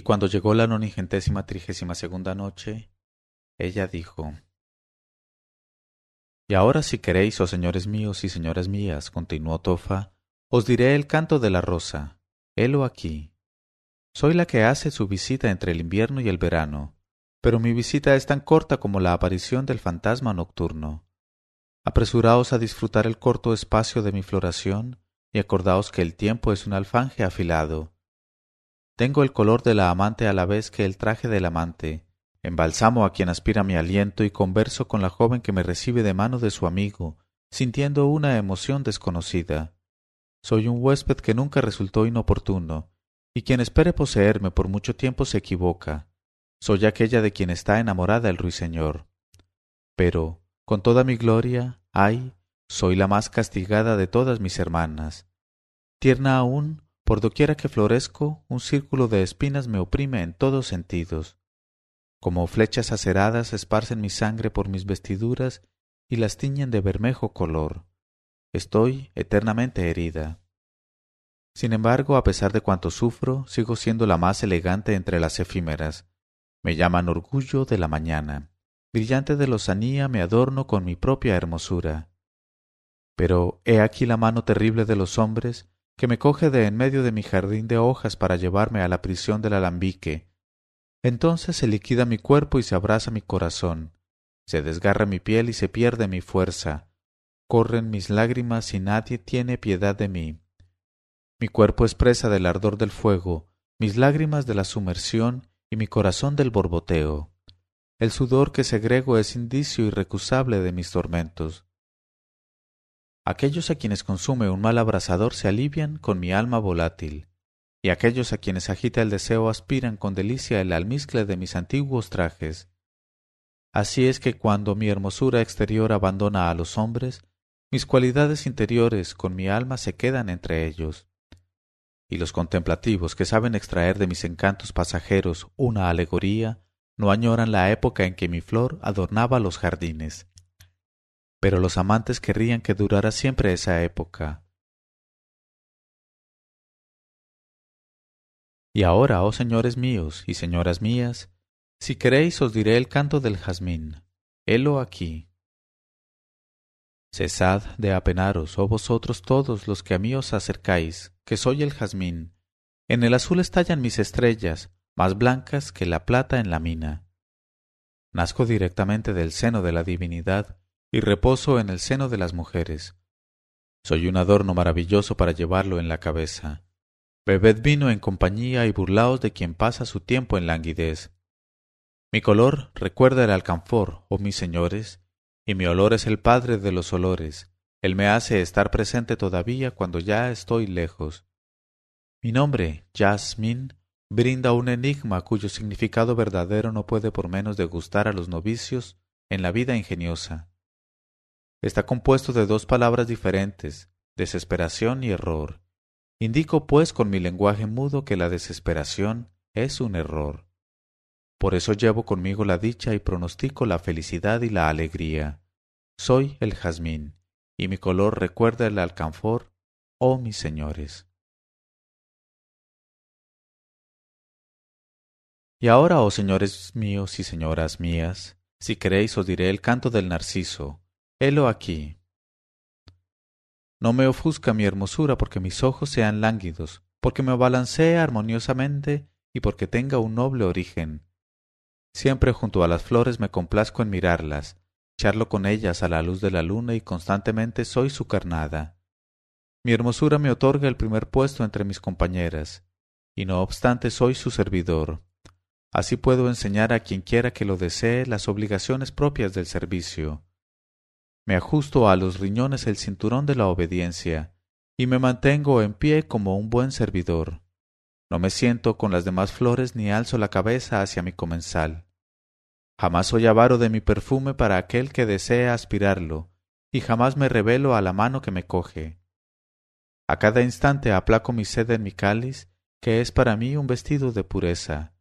Y cuando llegó la nonigentésima trigésima segunda noche, ella dijo Y ahora si queréis, oh señores míos y señoras mías, continuó Tofa, os diré el canto de la rosa. Helo aquí. Soy la que hace su visita entre el invierno y el verano, pero mi visita es tan corta como la aparición del fantasma nocturno. Apresuraos a disfrutar el corto espacio de mi floración y acordaos que el tiempo es un alfanje afilado. Tengo el color de la amante a la vez que el traje del amante, embalsamo a quien aspira mi aliento y converso con la joven que me recibe de mano de su amigo, sintiendo una emoción desconocida. Soy un huésped que nunca resultó inoportuno, y quien espere poseerme por mucho tiempo se equivoca. Soy aquella de quien está enamorada el ruiseñor. Pero, con toda mi gloria, ay, soy la más castigada de todas mis hermanas. Tierna aún, por doquiera que florezco, un círculo de espinas me oprime en todos sentidos. Como flechas aceradas esparcen mi sangre por mis vestiduras y las tiñen de bermejo color. Estoy eternamente herida. Sin embargo, a pesar de cuanto sufro, sigo siendo la más elegante entre las efímeras. Me llaman orgullo de la mañana. Brillante de lozanía me adorno con mi propia hermosura. Pero he aquí la mano terrible de los hombres que me coge de en medio de mi jardín de hojas para llevarme a la prisión del alambique. Entonces se liquida mi cuerpo y se abraza mi corazón, se desgarra mi piel y se pierde mi fuerza, corren mis lágrimas y nadie tiene piedad de mí. Mi cuerpo es presa del ardor del fuego, mis lágrimas de la sumersión y mi corazón del borboteo. El sudor que segrego es indicio irrecusable de mis tormentos. Aquellos a quienes consume un mal abrasador se alivian con mi alma volátil, y aquellos a quienes agita el deseo aspiran con delicia el almizcle de mis antiguos trajes. Así es que cuando mi hermosura exterior abandona a los hombres, mis cualidades interiores con mi alma se quedan entre ellos. Y los contemplativos que saben extraer de mis encantos pasajeros una alegoría, no añoran la época en que mi flor adornaba los jardines. Pero los amantes querrían que durara siempre esa época. Y ahora, oh señores míos y señoras mías, si queréis os diré el canto del jazmín. Helo aquí. Cesad de apenaros, oh vosotros todos los que a mí os acercáis, que soy el jazmín. En el azul estallan mis estrellas, más blancas que la plata en la mina. Nazco directamente del seno de la divinidad y reposo en el seno de las mujeres. Soy un adorno maravilloso para llevarlo en la cabeza. Bebed vino en compañía y burlaos de quien pasa su tiempo en languidez. Mi color recuerda el alcanfor, oh mis señores, y mi olor es el padre de los olores. Él me hace estar presente todavía cuando ya estoy lejos. Mi nombre, Jasmine, brinda un enigma cuyo significado verdadero no puede por menos de gustar a los novicios en la vida ingeniosa. Está compuesto de dos palabras diferentes, desesperación y error. Indico, pues, con mi lenguaje mudo que la desesperación es un error. Por eso llevo conmigo la dicha y pronostico la felicidad y la alegría. Soy el jazmín, y mi color recuerda el alcanfor, oh mis señores. Y ahora, oh señores míos y señoras mías, si queréis os diré el canto del narciso. Helo aquí. No me ofusca mi hermosura porque mis ojos sean lánguidos, porque me balancee armoniosamente y porque tenga un noble origen, Siempre junto a las flores me complazco en mirarlas, charlo con ellas a la luz de la luna y constantemente soy su carnada. Mi hermosura me otorga el primer puesto entre mis compañeras, y no obstante soy su servidor. Así puedo enseñar a quien quiera que lo desee las obligaciones propias del servicio. Me ajusto a los riñones el cinturón de la obediencia, y me mantengo en pie como un buen servidor. No me siento con las demás flores ni alzo la cabeza hacia mi comensal. Jamás soy avaro de mi perfume para aquel que desea aspirarlo, y jamás me revelo a la mano que me coge. A cada instante aplaco mi sed en mi cáliz, que es para mí un vestido de pureza.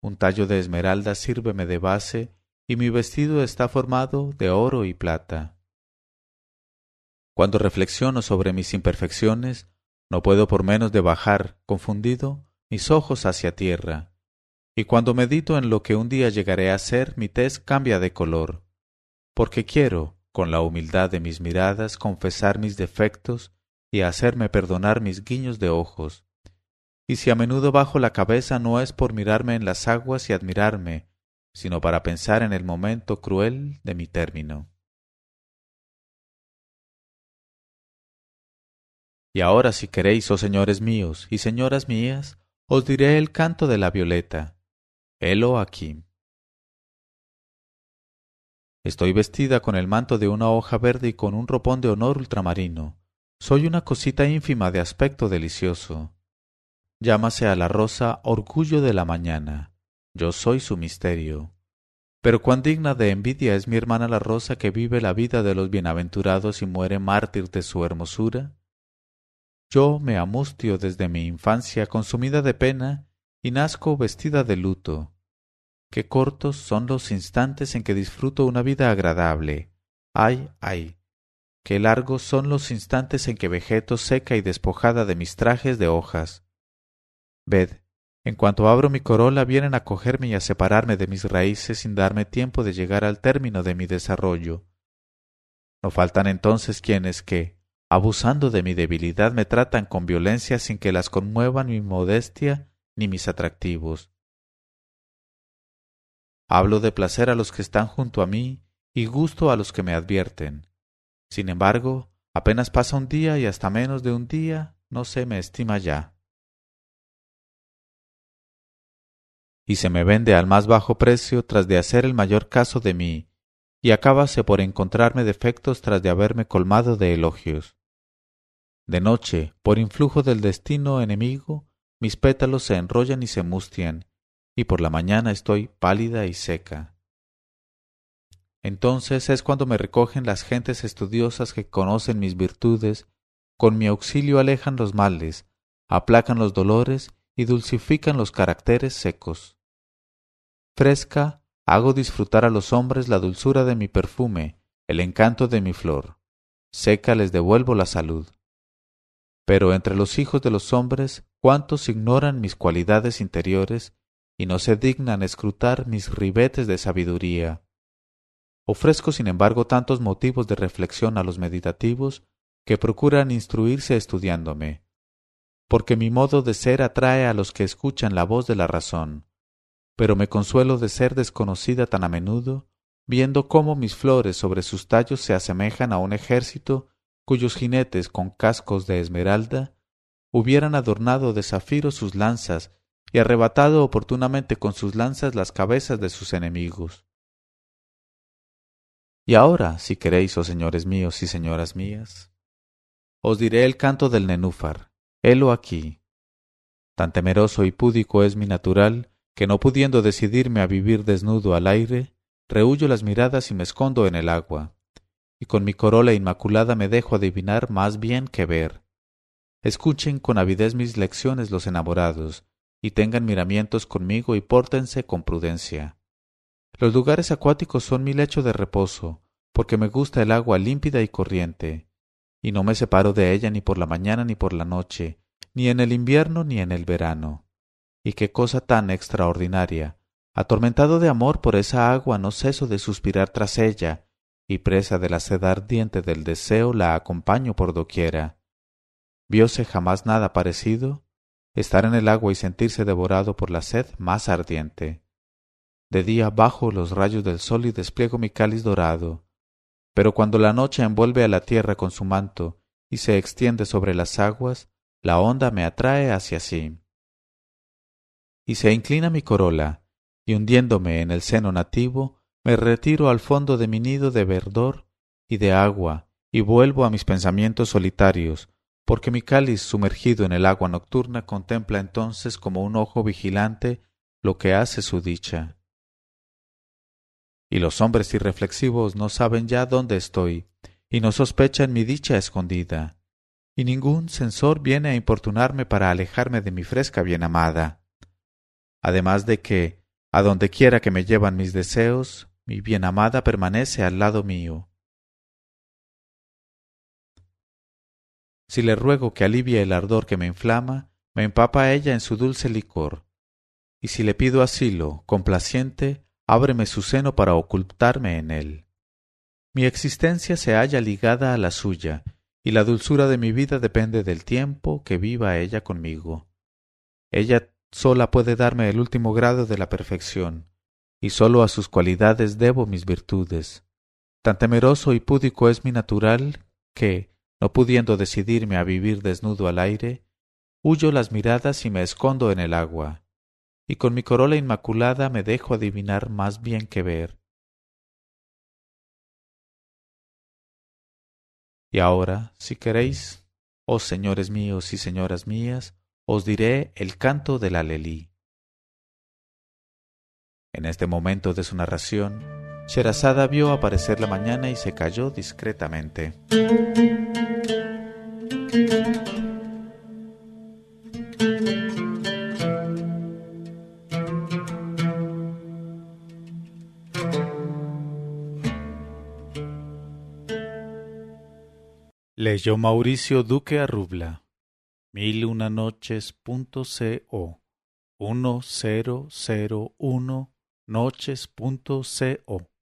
Un tallo de esmeralda sírveme de base, y mi vestido está formado de oro y plata. Cuando reflexiono sobre mis imperfecciones, no puedo por menos de bajar, confundido, mis ojos hacia tierra, y cuando medito en lo que un día llegaré a ser, mi tez cambia de color, porque quiero, con la humildad de mis miradas, confesar mis defectos y hacerme perdonar mis guiños de ojos. Y si a menudo bajo la cabeza no es por mirarme en las aguas y admirarme, sino para pensar en el momento cruel de mi término. Y ahora, si queréis, oh señores míos y señoras mías, os diré el canto de la violeta. Helo aquí. Estoy vestida con el manto de una hoja verde y con un ropón de honor ultramarino. Soy una cosita ínfima de aspecto delicioso. Llámase a la rosa orgullo de la mañana. Yo soy su misterio. Pero cuán digna de envidia es mi hermana la rosa que vive la vida de los bienaventurados y muere mártir de su hermosura. Yo me amustio desde mi infancia consumida de pena y nazco vestida de luto. Qué cortos son los instantes en que disfruto una vida agradable. Ay, ay. Qué largos son los instantes en que vegeto seca y despojada de mis trajes de hojas. Ved, en cuanto abro mi corola vienen a cogerme y a separarme de mis raíces sin darme tiempo de llegar al término de mi desarrollo. No faltan entonces quienes que, abusando de mi debilidad, me tratan con violencia sin que las conmuevan mi modestia ni mis atractivos. Hablo de placer a los que están junto a mí y gusto a los que me advierten. Sin embargo, apenas pasa un día y hasta menos de un día no se me estima ya. Y se me vende al más bajo precio tras de hacer el mayor caso de mí, y acábase por encontrarme defectos tras de haberme colmado de elogios. De noche, por influjo del destino enemigo, mis pétalos se enrollan y se mustian, y por la mañana estoy pálida y seca. Entonces es cuando me recogen las gentes estudiosas que conocen mis virtudes, con mi auxilio alejan los males, aplacan los dolores y dulcifican los caracteres secos. Fresca, hago disfrutar a los hombres la dulzura de mi perfume, el encanto de mi flor. Seca les devuelvo la salud. Pero entre los hijos de los hombres, cuántos ignoran mis cualidades interiores y no se dignan escrutar mis ribetes de sabiduría. Ofrezco, sin embargo, tantos motivos de reflexión a los meditativos que procuran instruirse estudiándome, porque mi modo de ser atrae a los que escuchan la voz de la razón, pero me consuelo de ser desconocida tan a menudo, viendo cómo mis flores sobre sus tallos se asemejan a un ejército cuyos jinetes con cascos de esmeralda hubieran adornado de zafiro sus lanzas y arrebatado oportunamente con sus lanzas las cabezas de sus enemigos. Y ahora, si queréis, oh señores míos y señoras mías, os diré el canto del nenúfar, helo aquí. Tan temeroso y púdico es mi natural, que no pudiendo decidirme a vivir desnudo al aire, rehuyo las miradas y me escondo en el agua y con mi corola inmaculada me dejo adivinar más bien que ver. Escuchen con avidez mis lecciones los enamorados, y tengan miramientos conmigo y pórtense con prudencia. Los lugares acuáticos son mi lecho de reposo, porque me gusta el agua límpida y corriente, y no me separo de ella ni por la mañana ni por la noche, ni en el invierno ni en el verano. Y qué cosa tan extraordinaria. Atormentado de amor por esa agua no ceso de suspirar tras ella, y presa de la sed ardiente del deseo la acompaño por doquiera. ¿Vióse jamás nada parecido? Estar en el agua y sentirse devorado por la sed más ardiente. De día bajo los rayos del sol y despliego mi cáliz dorado, pero cuando la noche envuelve a la tierra con su manto y se extiende sobre las aguas, la onda me atrae hacia sí. Y se inclina mi corola, y hundiéndome en el seno nativo, me retiro al fondo de mi nido de verdor y de agua y vuelvo a mis pensamientos solitarios, porque mi cáliz sumergido en el agua nocturna contempla entonces como un ojo vigilante lo que hace su dicha. Y los hombres irreflexivos no saben ya dónde estoy, y no sospechan mi dicha escondida, y ningún censor viene a importunarme para alejarme de mi fresca bien amada. Además de que, a donde quiera que me llevan mis deseos, mi bien amada permanece al lado mío. Si le ruego que alivie el ardor que me inflama, me empapa ella en su dulce licor, y si le pido asilo, complaciente, ábreme su seno para ocultarme en él. Mi existencia se halla ligada a la suya, y la dulzura de mi vida depende del tiempo que viva ella conmigo. Ella sola puede darme el último grado de la perfección, y sólo a sus cualidades debo mis virtudes. Tan temeroso y púdico es mi natural que, no pudiendo decidirme a vivir desnudo al aire, huyo las miradas y me escondo en el agua, y con mi corola inmaculada me dejo adivinar más bien que ver. Y ahora, si queréis, oh señores míos y señoras mías, os diré el canto del alelí. En este momento de su narración, Sherazada vio aparecer la mañana y se calló discretamente. Leyó Mauricio Duque Arrubla milunanoches.co 1001noches.co